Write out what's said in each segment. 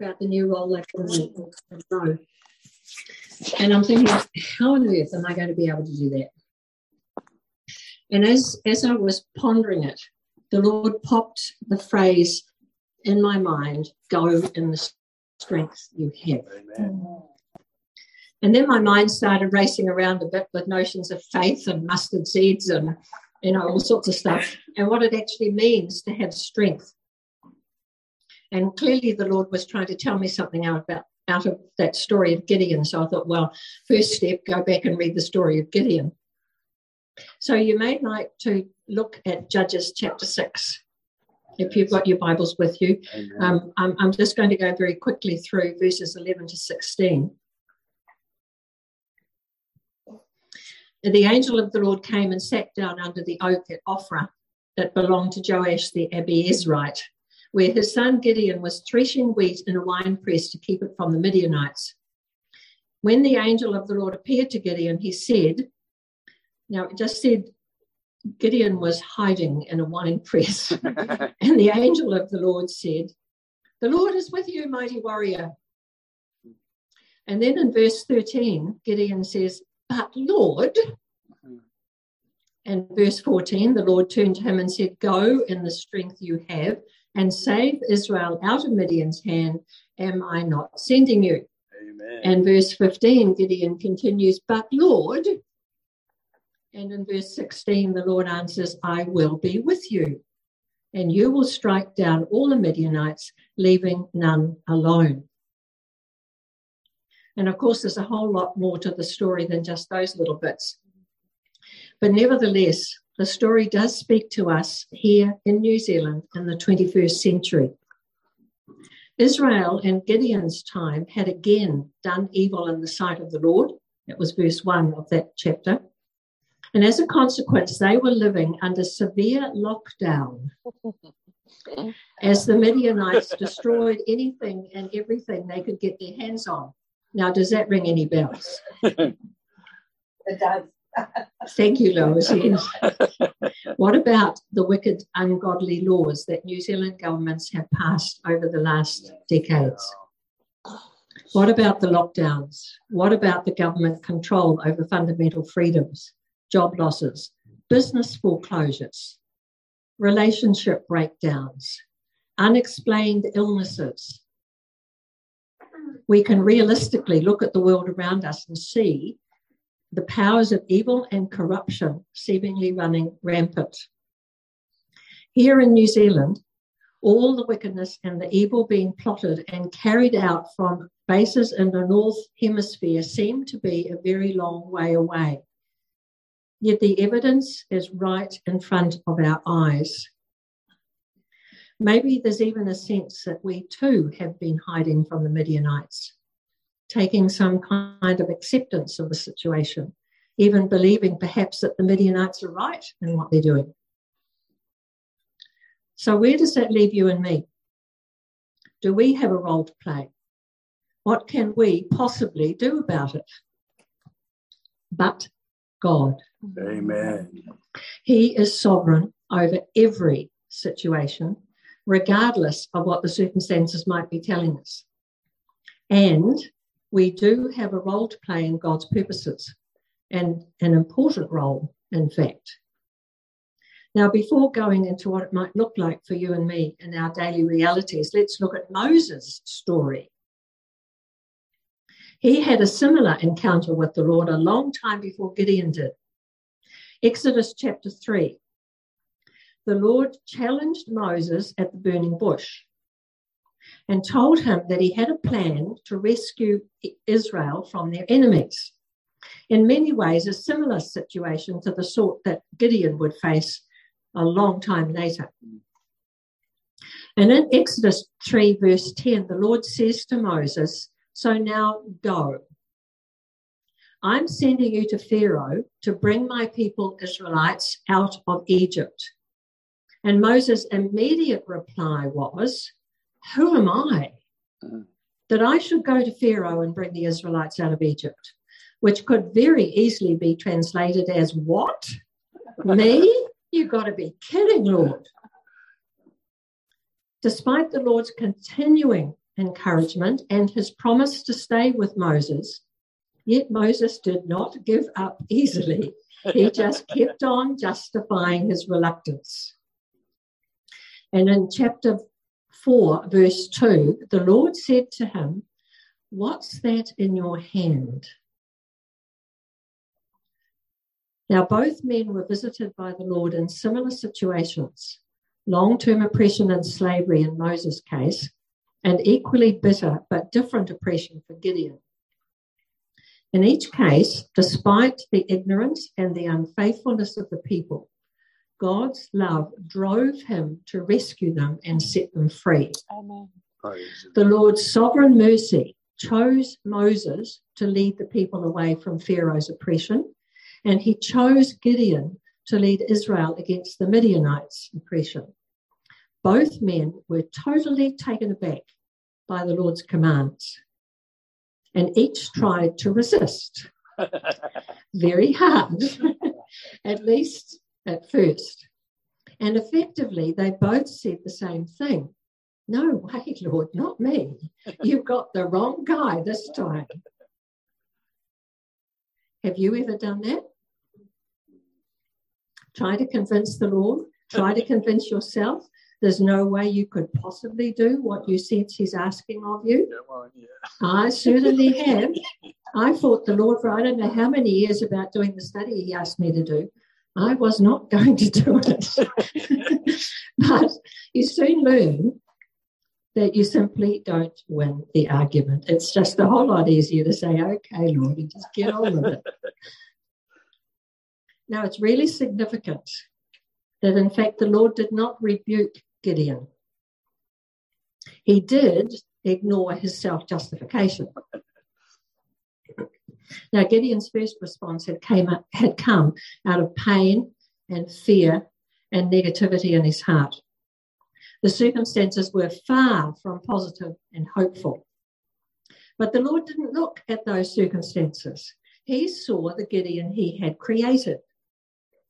about the new role they put in And I'm thinking, how on earth am I going to be able to do that? And as, as I was pondering it, the Lord popped the phrase in my mind go in the strength you have. Amen. And then my mind started racing around a bit with notions of faith and mustard seeds and you know all sorts of stuff and what it actually means to have strength. And clearly the Lord was trying to tell me something out about out of that story of Gideon. So I thought, well, first step, go back and read the story of Gideon. So you may like to look at Judges chapter 6 if you've got your Bibles with you. Um, I'm, I'm just going to go very quickly through verses 11 to 16. The angel of the Lord came and sat down under the oak at Ophrah that belonged to Joash the Abiezrite, where his son Gideon was threshing wheat in a winepress to keep it from the Midianites. When the angel of the Lord appeared to Gideon, he said, Now it just said Gideon was hiding in a wine press. and the angel of the Lord said, The Lord is with you, mighty warrior. And then in verse 13, Gideon says, But Lord, and verse 14, the Lord turned to him and said, Go in the strength you have and save Israel out of Midian's hand. Am I not sending you? Amen. And verse 15, Gideon continues, But Lord, and in verse 16, the Lord answers, I will be with you, and you will strike down all the Midianites, leaving none alone. And of course, there's a whole lot more to the story than just those little bits. But nevertheless, the story does speak to us here in New Zealand in the 21st century. Israel in Gideon's time had again done evil in the sight of the Lord. That was verse 1 of that chapter. And as a consequence, they were living under severe lockdown as the Midianites destroyed anything and everything they could get their hands on. Now, does that ring any bells? it does. Thank you, Lois. Yes. what about the wicked, ungodly laws that New Zealand governments have passed over the last decades? What about the lockdowns? What about the government control over fundamental freedoms? job losses, business foreclosures, relationship breakdowns, unexplained illnesses. We can realistically look at the world around us and see the powers of evil and corruption seemingly running rampant. Here in New Zealand, all the wickedness and the evil being plotted and carried out from bases in the North Hemisphere seem to be a very long way away. Yet the evidence is right in front of our eyes. Maybe there's even a sense that we too have been hiding from the Midianites, taking some kind of acceptance of the situation, even believing perhaps that the Midianites are right in what they're doing. So, where does that leave you and me? Do we have a role to play? What can we possibly do about it? But God. Amen. He is sovereign over every situation, regardless of what the circumstances might be telling us. And we do have a role to play in God's purposes, and an important role, in fact. Now, before going into what it might look like for you and me in our daily realities, let's look at Moses' story. He had a similar encounter with the Lord a long time before Gideon did. Exodus chapter 3. The Lord challenged Moses at the burning bush and told him that he had a plan to rescue Israel from their enemies. In many ways, a similar situation to the sort that Gideon would face a long time later. And in Exodus 3, verse 10, the Lord says to Moses, So now go I'm sending you to Pharaoh to bring my people Israelites out of Egypt. And Moses' immediate reply was, Who am I mm. that I should go to Pharaoh and bring the Israelites out of Egypt? Which could very easily be translated as, What? Me? You've got to be kidding, Lord. Despite the Lord's continuing encouragement and his promise to stay with Moses, yet Moses did not give up easily. He just kept on justifying his reluctance. And in chapter 4, verse 2, the Lord said to him, What's that in your hand? Now, both men were visited by the Lord in similar situations long term oppression and slavery in Moses' case, and equally bitter but different oppression for Gideon. In each case, despite the ignorance and the unfaithfulness of the people, God's love drove him to rescue them and set them free. Amen. The Lord's sovereign mercy chose Moses to lead the people away from Pharaoh's oppression, and he chose Gideon to lead Israel against the Midianites' oppression. Both men were totally taken aback by the Lord's commands, and each tried to resist very hard, at least at first. And effectively, they both said the same thing No way, Lord, not me. You've got the wrong guy this time. Have you ever done that? Try to convince the Lord, try to convince yourself. There's no way you could possibly do what you sense He's asking of you. Yeah, well, yeah. I certainly have. I fought the Lord for I don't know how many years about doing the study He asked me to do. I was not going to do it. but you soon learn that you simply don't win the argument. It's just a whole lot easier to say, okay, Lord, and just get on with it. Now, it's really significant that, in fact, the Lord did not rebuke Gideon. He did ignore his self justification. Now, Gideon's first response had, came up, had come out of pain and fear and negativity in his heart. The circumstances were far from positive and hopeful. But the Lord didn't look at those circumstances. He saw the Gideon he had created.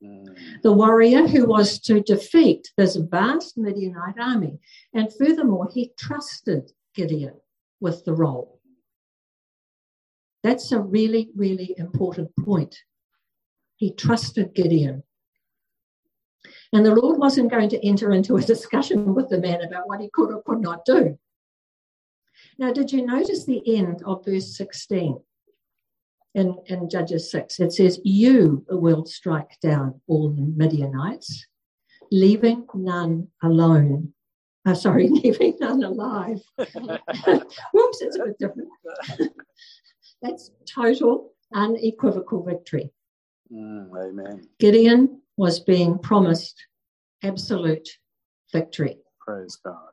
Mm. The warrior who was to defeat this vast Midianite army. And furthermore, he trusted Gideon with the role. That's a really, really important point. He trusted Gideon. And the Lord wasn't going to enter into a discussion with the man about what he could or could not do. Now, did you notice the end of verse 16 in, in Judges 6? It says, You will strike down all the Midianites, leaving none alone. Uh, sorry, leaving none alive. Whoops, it's a bit different. That's total, unequivocal victory. Mm, amen. Gideon was being promised absolute victory. Praise God.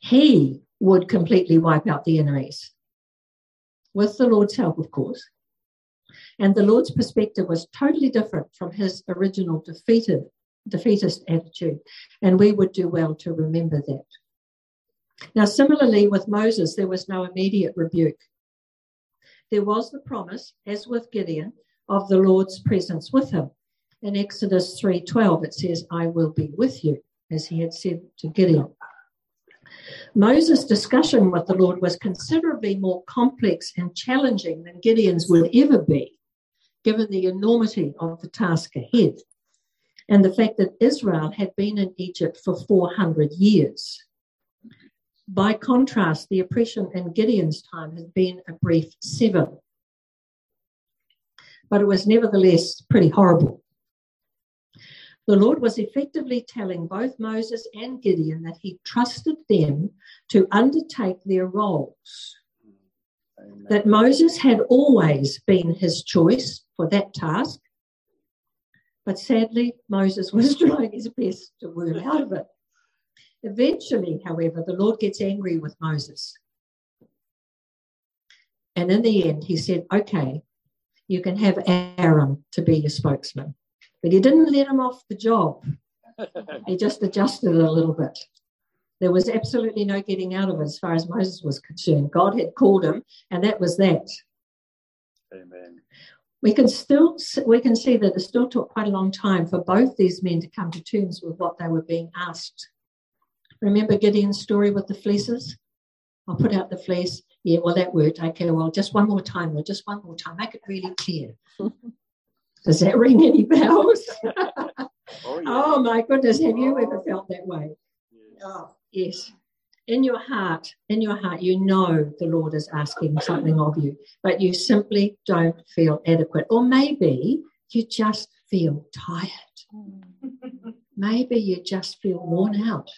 He would completely wipe out the enemies with the Lord's help, of course. And the Lord's perspective was totally different from his original defeated, defeatist attitude. And we would do well to remember that. Now, similarly with Moses, there was no immediate rebuke there was the promise, as with Gideon, of the Lord's presence with him. In Exodus 3:12 it says, "I will be with you," as he had said to Gideon. Moses' discussion with the Lord was considerably more complex and challenging than Gideon's would ever be, given the enormity of the task ahead and the fact that Israel had been in Egypt for 400 years. By contrast, the oppression in Gideon's time has been a brief seven, but it was nevertheless pretty horrible. The Lord was effectively telling both Moses and Gideon that he trusted them to undertake their roles. Amen. That Moses had always been his choice for that task, but sadly, Moses was trying his best to worm out of it. Eventually, however, the Lord gets angry with Moses. And in the end, he said, Okay, you can have Aaron to be your spokesman. But he didn't let him off the job, he just adjusted it a little bit. There was absolutely no getting out of it as far as Moses was concerned. God had called him, and that was that. Amen. We can still we can see that it still took quite a long time for both these men to come to terms with what they were being asked Remember Gideon's story with the fleeces I'll put out the fleece. Yeah, well, that worked. Okay, well, just one more time, or just one more time. Make it really clear. Does that ring any bells? Oh, yeah. oh my goodness, have you ever oh. felt that way? Yes. Oh, yes. In your heart, in your heart, you know the Lord is asking something of you, but you simply don't feel adequate. Or maybe you just feel tired. Mm. Maybe you just feel worn out.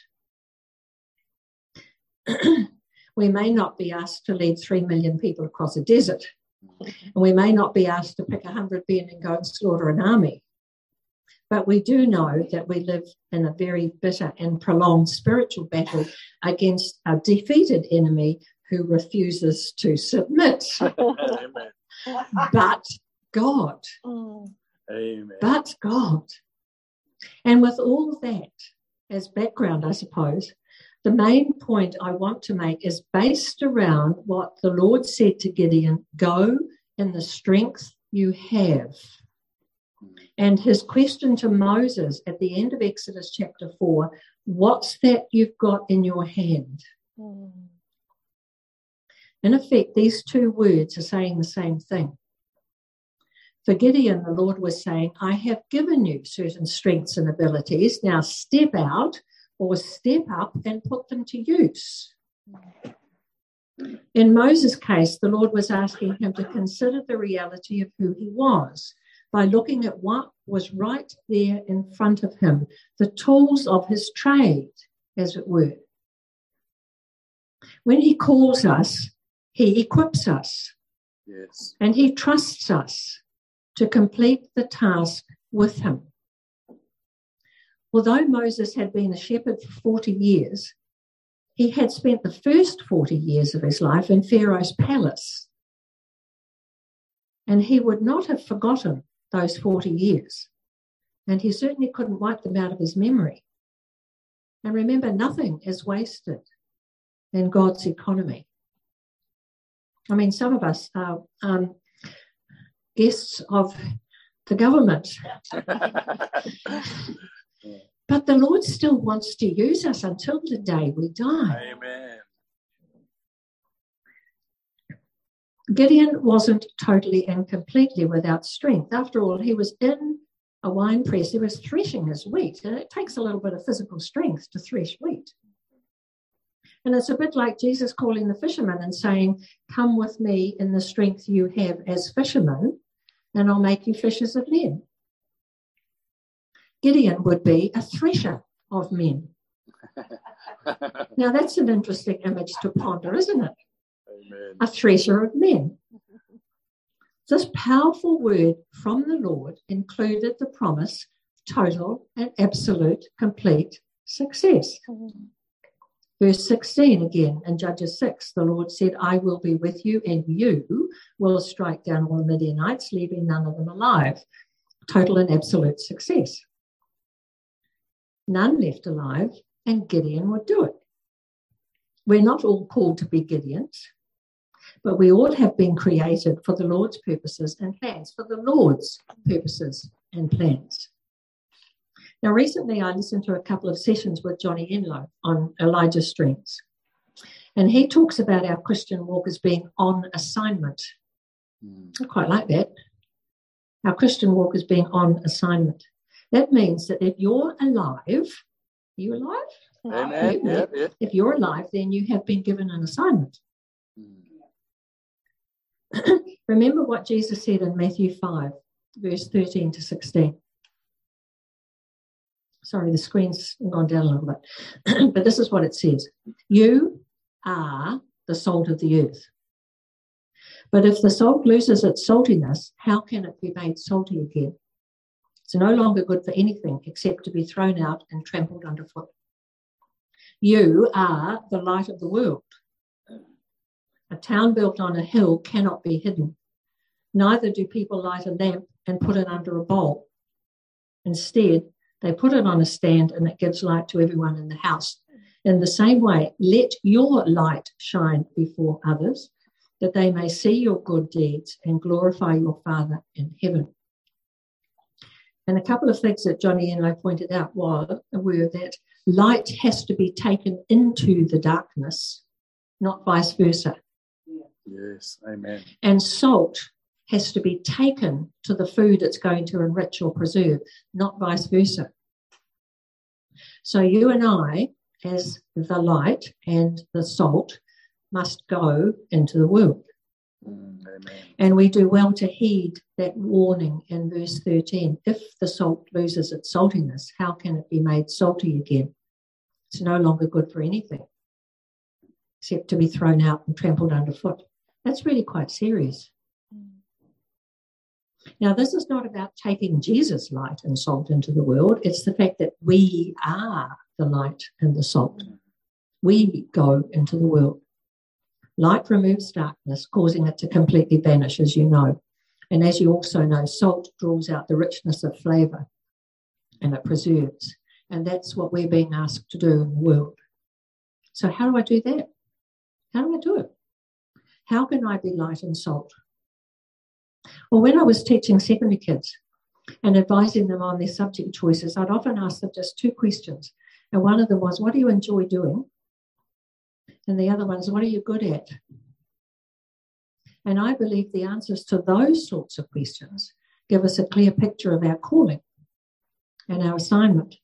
we may not be asked to lead three million people across a desert, and we may not be asked to pick a hundred men and go and slaughter an army. But we do know that we live in a very bitter and prolonged spiritual battle against a defeated enemy who refuses to submit. But God, Amen. but God. And with all that as background, I suppose, the main point I want to make is based around what the Lord said to Gideon go in the strength you have. And his question to Moses at the end of Exodus chapter 4 what's that you've got in your hand? Hmm. In effect, these two words are saying the same thing. For Gideon, the Lord was saying, I have given you certain strengths and abilities. Now step out or step up and put them to use. In Moses' case, the Lord was asking him to consider the reality of who he was by looking at what was right there in front of him, the tools of his trade, as it were. When he calls us, he equips us Yes. and he trusts us to complete the task with him. Although Moses had been a shepherd for 40 years, he had spent the first 40 years of his life in Pharaoh's palace. And he would not have forgotten those 40 years. And he certainly couldn't wipe them out of his memory. And remember, nothing is wasted in God's economy. I mean, some of us are um, guests of the government, but the Lord still wants to use us until the day we die. Amen. Gideon wasn't totally and completely without strength. After all, he was in a wine press, he was threshing his wheat, and it takes a little bit of physical strength to thresh wheat. And it's a bit like Jesus calling the fishermen and saying, Come with me in the strength you have as fishermen, and I'll make you fishers of men. Gideon would be a thresher of men. Now, that's an interesting image to ponder, isn't it? Amen. a thresher of men. This powerful word from the Lord included the promise total and absolute complete success. Verse 16 again in Judges 6, the Lord said, I will be with you, and you will strike down all the Midianites, leaving none of them alive. Total and absolute success. None left alive, and Gideon would do it. We're not all called to be Gideons, but we all have been created for the Lord's purposes and plans, for the Lord's purposes and plans. Now, recently I listened to a couple of sessions with Johnny Enlow on Elijah Streams. And he talks about our Christian walk as being on assignment. Mm. I quite like that. Our Christian walk is being on assignment. That means that if you're alive, are you alive? Amen. Yeah, yeah. If you're alive, then you have been given an assignment. Mm. Remember what Jesus said in Matthew 5, verse 13 to 16. Sorry, the screen's gone down a little bit. but this is what it says You are the salt of the earth. But if the salt loses its saltiness, how can it be made salty again? It's no longer good for anything except to be thrown out and trampled underfoot. You are the light of the world. A town built on a hill cannot be hidden. Neither do people light a lamp and put it under a bowl. Instead, they put it on a stand and it gives light to everyone in the house. In the same way, let your light shine before others, that they may see your good deeds and glorify your Father in heaven. And a couple of things that Johnny Enlow pointed out were, were that light has to be taken into the darkness not vice versa. Yes. Amen. And salt has to be taken to the food it's going to enrich or preserve, not vice versa. So you and I, as the light and the salt, must go into the world. And we do well to heed that warning in verse 13. If the salt loses its saltiness, how can it be made salty again? It's no longer good for anything except to be thrown out and trampled underfoot. That's really quite serious. Now, this is not about taking Jesus' light and salt into the world. It's the fact that we are the light and the salt. We go into the world. Light removes darkness, causing it to completely vanish, as you know. And as you also know, salt draws out the richness of flavour and it preserves. And that's what we're being asked to do in the world. So, how do I do that? How do I do it? How can I be light and salt? Well, when I was teaching secondary kids and advising them on their subject choices, I'd often ask them just two questions. And one of them was, What do you enjoy doing? And the other one is, What are you good at? And I believe the answers to those sorts of questions give us a clear picture of our calling and our assignment.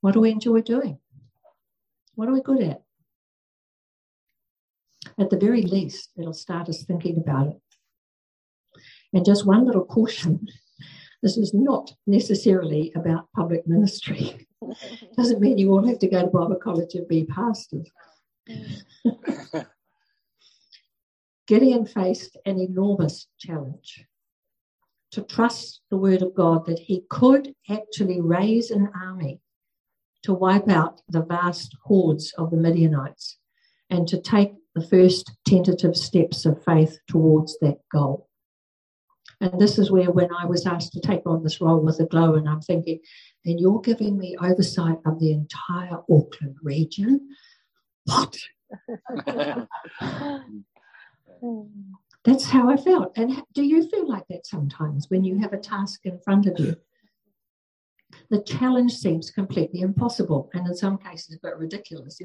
What do we enjoy doing? What are we good at? At the very least, it'll start us thinking about it. And just one little caution this is not necessarily about public ministry. Doesn't mean you all have to go to Bible college and be pastors. Gideon faced an enormous challenge to trust the word of God that he could actually raise an army to wipe out the vast hordes of the Midianites and to take the first tentative steps of faith towards that goal. And this is where, when I was asked to take on this role with Aglow, and I'm thinking, and you're giving me oversight of the entire Auckland region. What? That's how I felt. And do you feel like that sometimes when you have a task in front of you? The challenge seems completely impossible, and in some cases, a bit ridiculous.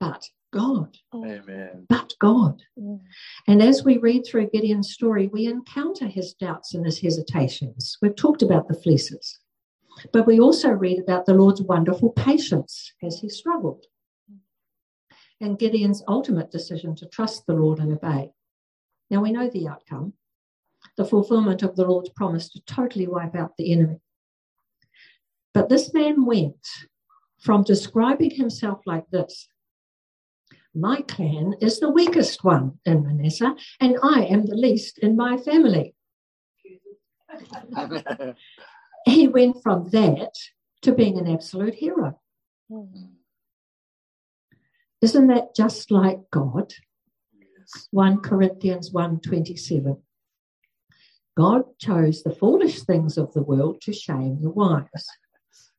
But God. Amen. But God. Mm. And as we read through Gideon's story, we encounter his doubts and his hesitations. We've talked about the fleeces, but we also read about the Lord's wonderful patience as he struggled and Gideon's ultimate decision to trust the Lord and obey. Now we know the outcome the fulfillment of the Lord's promise to totally wipe out the enemy. But this man went from describing himself like this my clan is the weakest one in Manasseh, and I am the least in my family. he went from that to being an absolute hero. Hmm. Isn't that just like God? 1 Corinthians 1:27. God chose the foolish things of the world to shame the wise.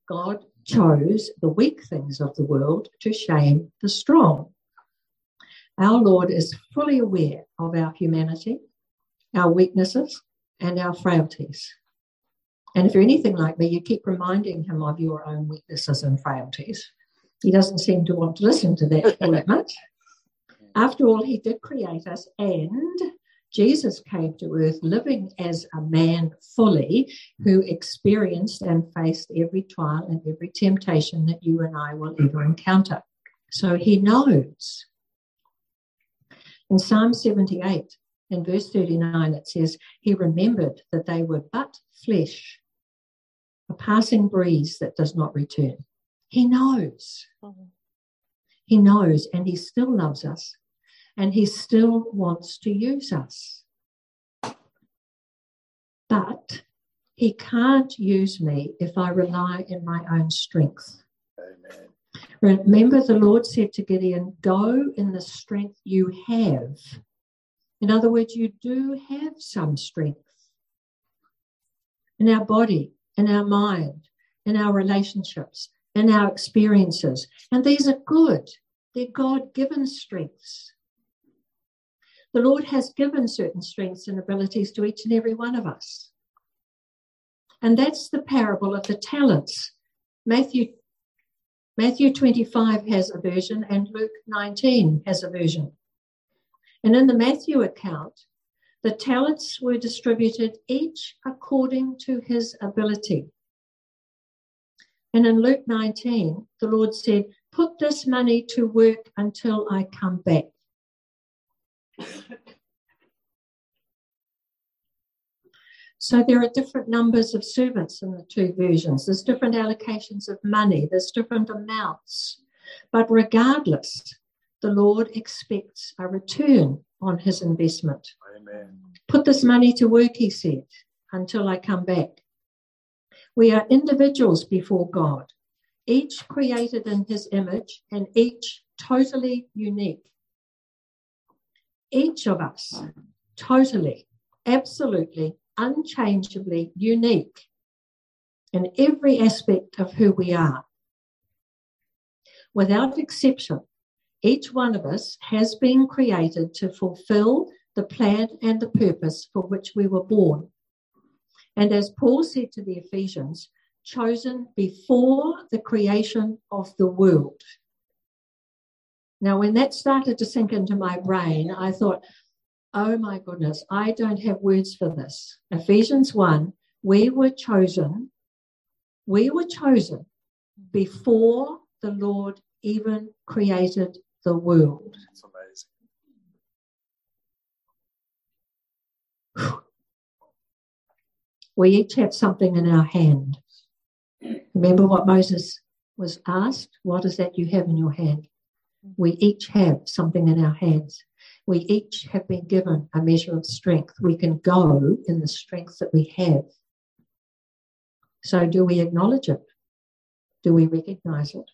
God chose the weak things of the world to shame the strong. Our Lord is fully aware of our humanity, our weaknesses, and our frailties. And if you're anything like me, you keep reminding him of your own weaknesses and frailties. He doesn't seem to want to listen to that all much. After all, he did create us, and Jesus came to earth living as a man fully who hmm. experienced and faced every trial and every temptation that you and I will ever hmm. encounter. So he knows in Psalm 78, in verse 39, it says, He remembered that they were but flesh, a passing breeze that does not return. He knows. Mm-hmm. He knows, and He still loves us, and He still wants to use us. But He can't use me if I rely in my own strength. Amen. Remember, the Lord said to Gideon, Go in the strength you have. In other words, you do have some strength in our body, in our mind, in our relationships, in our experiences. And these are good, they're God given strengths. The Lord has given certain strengths and abilities to each and every one of us. And that's the parable of the talents. Matthew Matthew 25 has a version and Luke 19 has a version. And in the Matthew account, the talents were distributed each according to his ability. And in Luke 19, the Lord said, Put this money to work until I come back. So there are different numbers of servants in the two versions. There's different allocations of money, there's different amounts. But regardless, the Lord expects a return on his investment. Amen. Put this money to work, he said, until I come back. We are individuals before God, each created in his image and each totally unique. Each of us, totally, absolutely unchangeably unique in every aspect of who we are. Without exception, each one of us has been created to fulfill the plan and the purpose for which we were born. And as Paul said to the Ephesians, chosen before the creation of the world. Now, when that started to sink into my brain, I thought, Oh my goodness, I don't have words for this. Ephesians 1, we were chosen, we were chosen before the Lord even created the world. It's amazing. We each have something in our hand. Remember what Moses was asked? What is that you have in your hand? We each have something in our hands. We each have been given a measure of strength. We can go in the strength that we have. So, do we acknowledge it? Do we recognize it?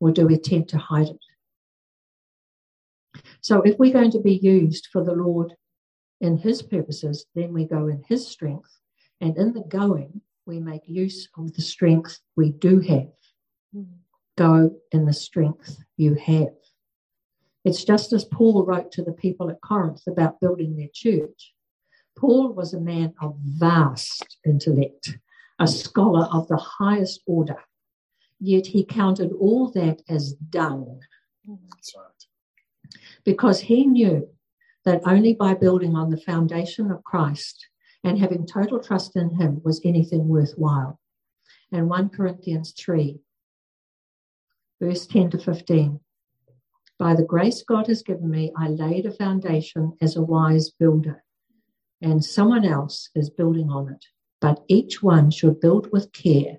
Or do we tend to hide it? So, if we're going to be used for the Lord in His purposes, then we go in His strength. And in the going, we make use of the strength we do have. Go in the strength you have. It's just as Paul wrote to the people at Corinth about building their church. Paul was a man of vast intellect, a scholar of the highest order, yet he counted all that as dung That's right. because he knew that only by building on the foundation of Christ and having total trust in him was anything worthwhile. And 1 Corinthians 3, verse 10 to 15. By the grace God has given me, I laid a foundation as a wise builder, and someone else is building on it. But each one should build with care,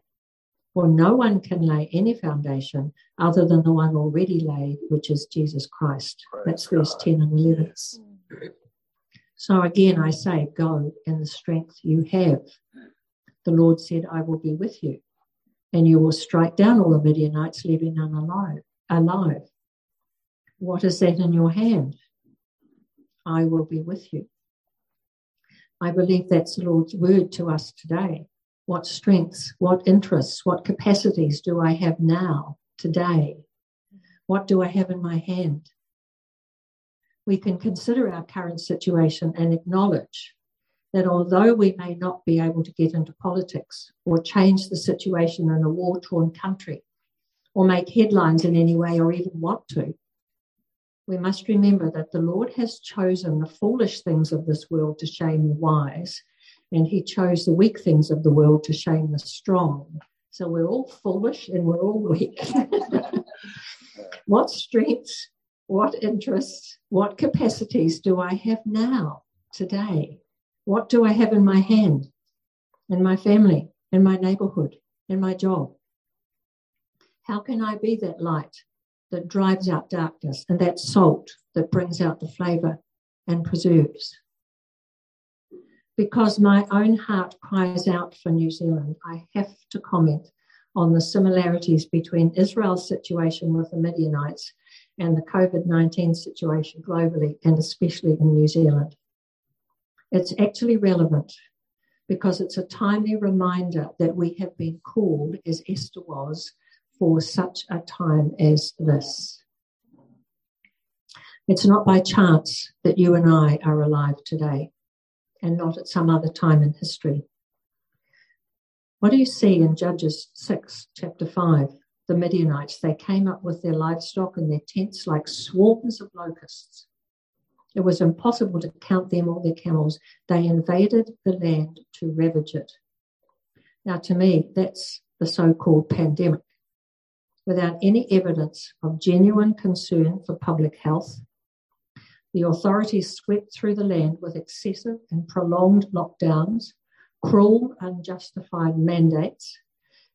for no one can lay any foundation other than the one already laid, which is Jesus Christ. Praise That's verse 10 and 11. Yes. So again, I say, go in the strength you have. The Lord said, I will be with you, and you will strike down all the Midianites, leaving none alive. alive. What is that in your hand? I will be with you. I believe that's the Lord's word to us today. What strengths, what interests, what capacities do I have now, today? What do I have in my hand? We can consider our current situation and acknowledge that although we may not be able to get into politics or change the situation in a war torn country or make headlines in any way or even want to, we must remember that the Lord has chosen the foolish things of this world to shame the wise, and He chose the weak things of the world to shame the strong. So we're all foolish and we're all weak. what strengths, what interests, what capacities do I have now, today? What do I have in my hand, in my family, in my neighborhood, in my job? How can I be that light that drives out darkness and that salt that brings out the flavor and preserves? Because my own heart cries out for New Zealand, I have to comment on the similarities between Israel's situation with the Midianites and the COVID 19 situation globally and especially in New Zealand. It's actually relevant because it's a timely reminder that we have been called, as Esther was, for such a time as this. It's not by chance that you and I are alive today and not at some other time in history. What do you see in Judges 6, chapter 5, the Midianites. They came up with their livestock and their tents like swarms of locusts. It was impossible to count them or their camels. They invaded the land to ravage it. Now, to me, that's the so called pandemic. Without any evidence of genuine concern for public health, the authorities swept through the land with excessive and prolonged lockdowns, cruel, unjustified mandates,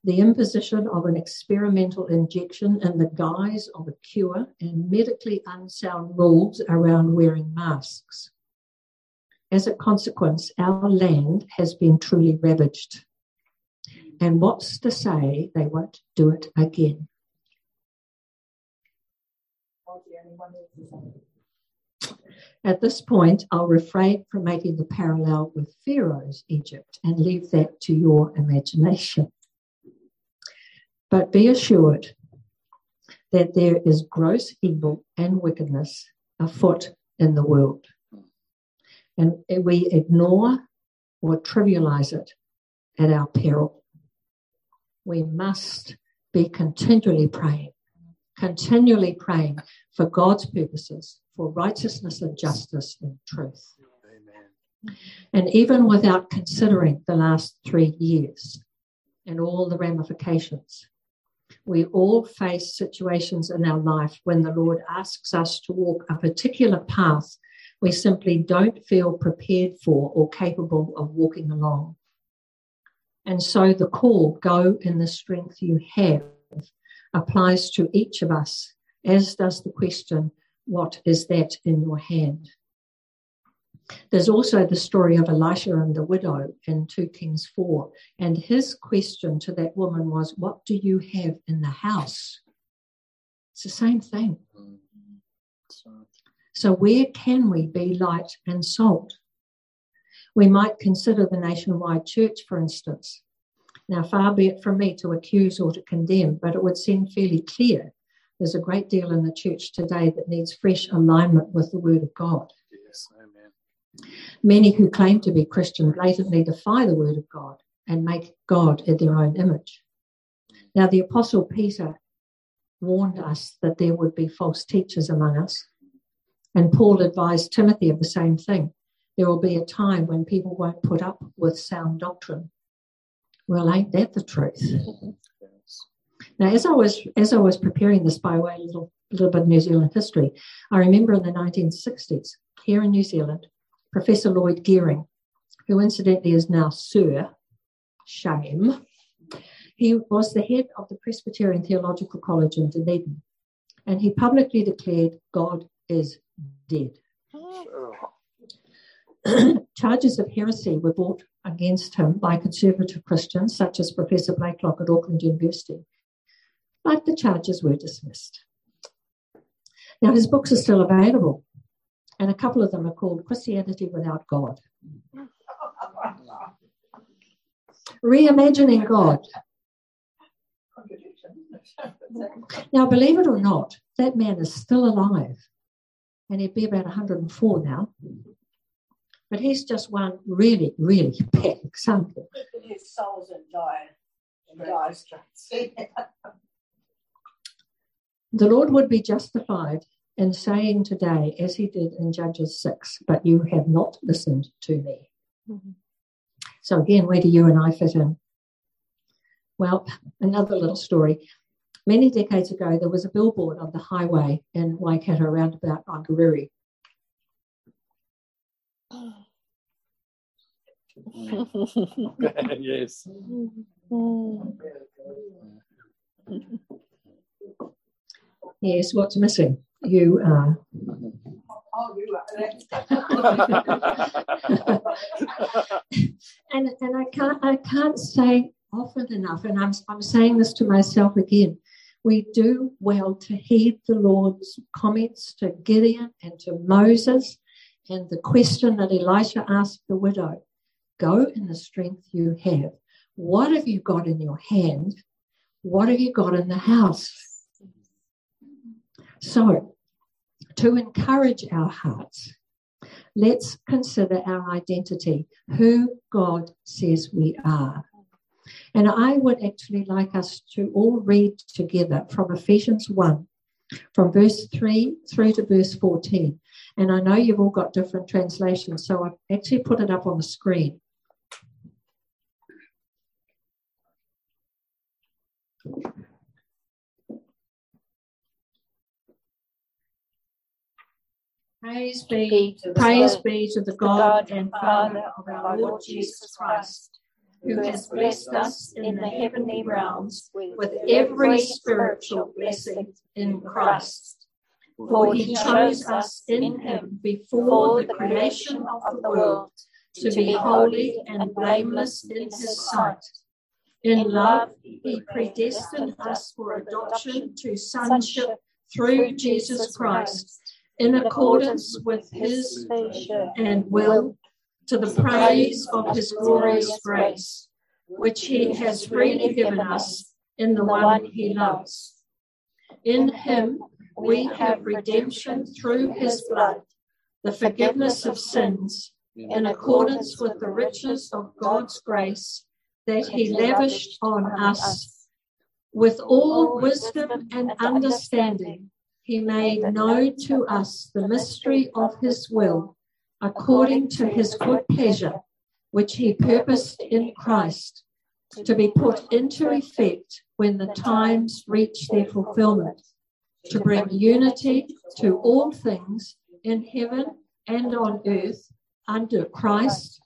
the imposition of an experimental injection in the guise of a cure, and medically unsound rules around wearing masks. As a consequence, our land has been truly ravaged. And what's to say they won't do it again? At this point, I'll refrain from making the parallel with Pharaoh's Egypt and leave that to your imagination. But be assured that there is gross evil and wickedness afoot in the world. And we ignore or trivialize it at our peril. We must be continually praying, continually praying for God's purposes, for righteousness and justice and truth. Amen. And even without considering the last three years and all the ramifications, we all face situations in our life when the Lord asks us to walk a particular path we simply don't feel prepared for or capable of walking along. And so the call, go in the strength you have, applies to each of us, as does the question, what is that in your hand? There's also the story of Elisha and the widow in 2 Kings 4. And his question to that woman was, What do you have in the house? It's the same thing. So, where can we be light and salt? We might consider the nationwide church, for instance. Now, far be it from me to accuse or to condemn, but it would seem fairly clear there's a great deal in the church today that needs fresh alignment with the Word of God. Many who claim to be Christian blatantly defy the word of God and make God in their own image. Now, the Apostle Peter warned us that there would be false teachers among us, and Paul advised Timothy of the same thing. There will be a time when people won't put up with sound doctrine. Well, ain't that the truth? Now, as I was as I was preparing this by way a little, little bit of New Zealand history, I remember in the 1960s here in New Zealand, Professor Lloyd Geering, who incidentally is now Sir, shame. He was the head of the Presbyterian Theological College in Dunedin, and he publicly declared God is dead. Charges of heresy were brought against him by conservative Christians, such as Professor Blaiklock at Auckland University, but the charges were dismissed. Now, his books are still available and a couple of them are called Christianity Without God. Reimagining God. Now, believe it or not, that man is still alive, and he'd be about 104 now. But he's just one really, really bad example. His soul's in dire, in dire straits. the Lord would be justified and saying today, as he did in Judges 6, but you have not listened to me. Mm-hmm. So, again, where do you and I fit in? Well, another little story. Many decades ago, there was a billboard on the highway in Waikato around about Aoguriri. yes. Yes, what's missing? you are. and and I can't I can't say often enough, and I'm I'm saying this to myself again. We do well to heed the Lord's comments to Gideon and to Moses, and the question that Elisha asked the widow: "Go in the strength you have. What have you got in your hand? What have you got in the house?" So, to encourage our hearts, let's consider our identity, who God says we are. And I would actually like us to all read together from Ephesians 1, from verse 3 through to verse 14. And I know you've all got different translations, so I've actually put it up on the screen. Praise be, praise be to the God and Father of our Lord Jesus Christ, who has blessed us in the heavenly realms with every spiritual blessing in Christ. For he chose us in him before the creation of the world to be holy and blameless in his sight. In love, he predestined us for adoption to sonship through Jesus Christ in accordance with his and will, to the praise of his glorious grace, which he has freely given us in the one he loves. In him we have redemption through his blood, the forgiveness of sins, in accordance with the riches of God's grace that he lavished on us with all wisdom and understanding he made known to us the mystery of his will, according to his good pleasure, which he purposed in Christ, to be put into effect when the times reach their fulfillment, to bring unity to all things in heaven and on earth under Christ.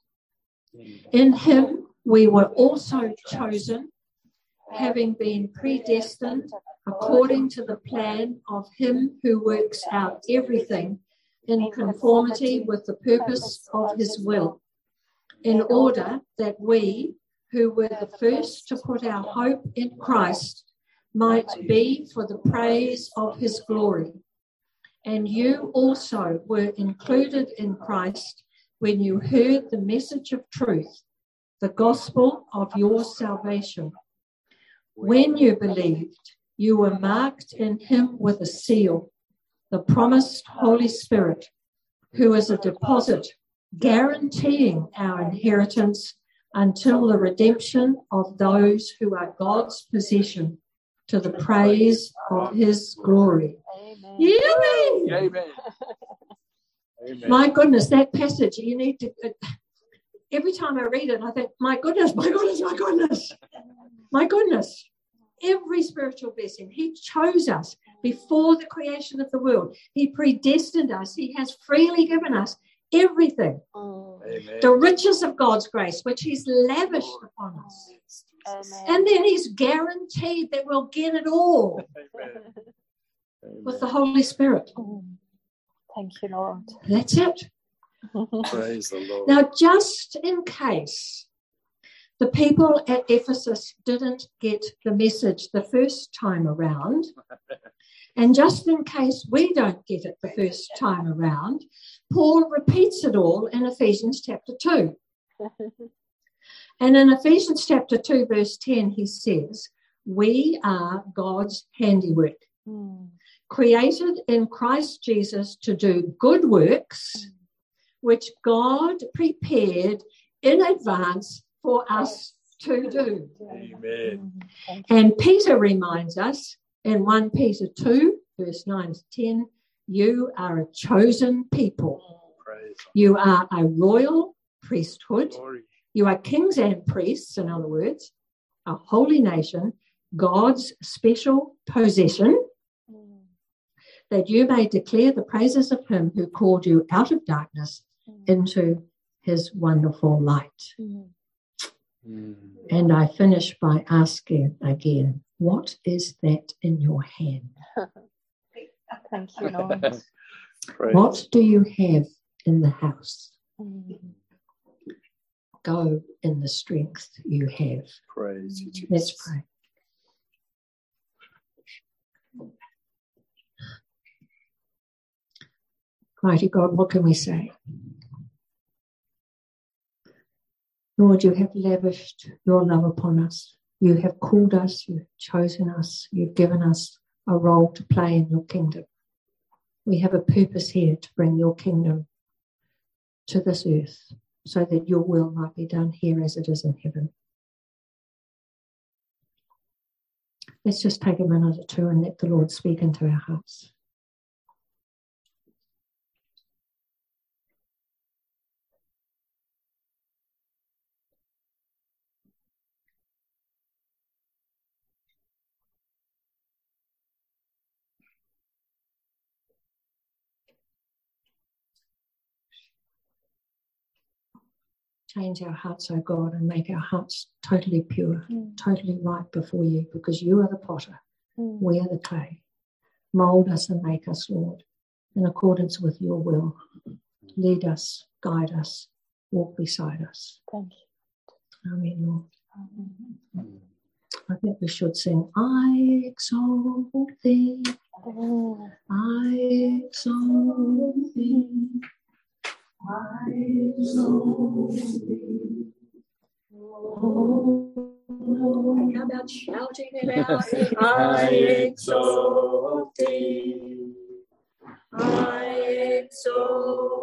In him we were also chosen, having been predestined according to the plan of Him who works out everything in conformity with the purpose of His will, in order that we, who were the first to put our hope in Christ, might be for the praise of His glory. And you also were included in Christ when you heard the message of truth, the gospel of your salvation. When you believed, you were marked in him with a seal, the promised Holy Spirit, who is a deposit guaranteeing our inheritance until the redemption of those who are God's possession to the praise of his glory. Amen. Amen. My goodness, that passage, you need to. Every time I read it, I think, my goodness, my goodness, my goodness, my goodness every spiritual blessing. He chose us before the creation of the world. He predestined us. He has freely given us everything. Oh. Amen. The riches of God's grace, which He's lavished upon us. Amen. And then He's guaranteed that we'll get it all Amen. with the Holy Spirit. Thank you, Lord. That's it. Praise the Lord. Now, just in case the people at Ephesus didn't get the message the first time around. And just in case we don't get it the first time around, Paul repeats it all in Ephesians chapter 2. and in Ephesians chapter 2, verse 10, he says, We are God's handiwork, mm. created in Christ Jesus to do good works, mm. which God prepared in advance for us to do. Amen. And Peter reminds us in 1 Peter 2, verse 9 to 10, you are a chosen people. You are a royal priesthood. You are kings and priests, in other words, a holy nation, God's special possession, that you may declare the praises of him who called you out of darkness into his wonderful light. Mm. And I finish by asking again, what is that in your hand? Thank you, Lord. what do you have in the house? Mm. Go in the strength you have. Praise you, Jesus. Let's pray. Mighty God, what can we say? Lord, you have lavished your love upon us. You have called us, you've chosen us, you've given us a role to play in your kingdom. We have a purpose here to bring your kingdom to this earth so that your will might be done here as it is in heaven. Let's just take a minute or two and let the Lord speak into our hearts. Change our hearts, O God, and make our hearts totally pure, mm. totally right before you, because you are the potter. Mm. We are the clay. Mold us and make us, Lord, in accordance with your will. Lead us, guide us, walk beside us. Thank you. Amen, Lord. Amen. I think we should sing, I exalt thee. Oh. I exalt thee. I exalt thee. How about shouting it out? I exalt thee. I exalt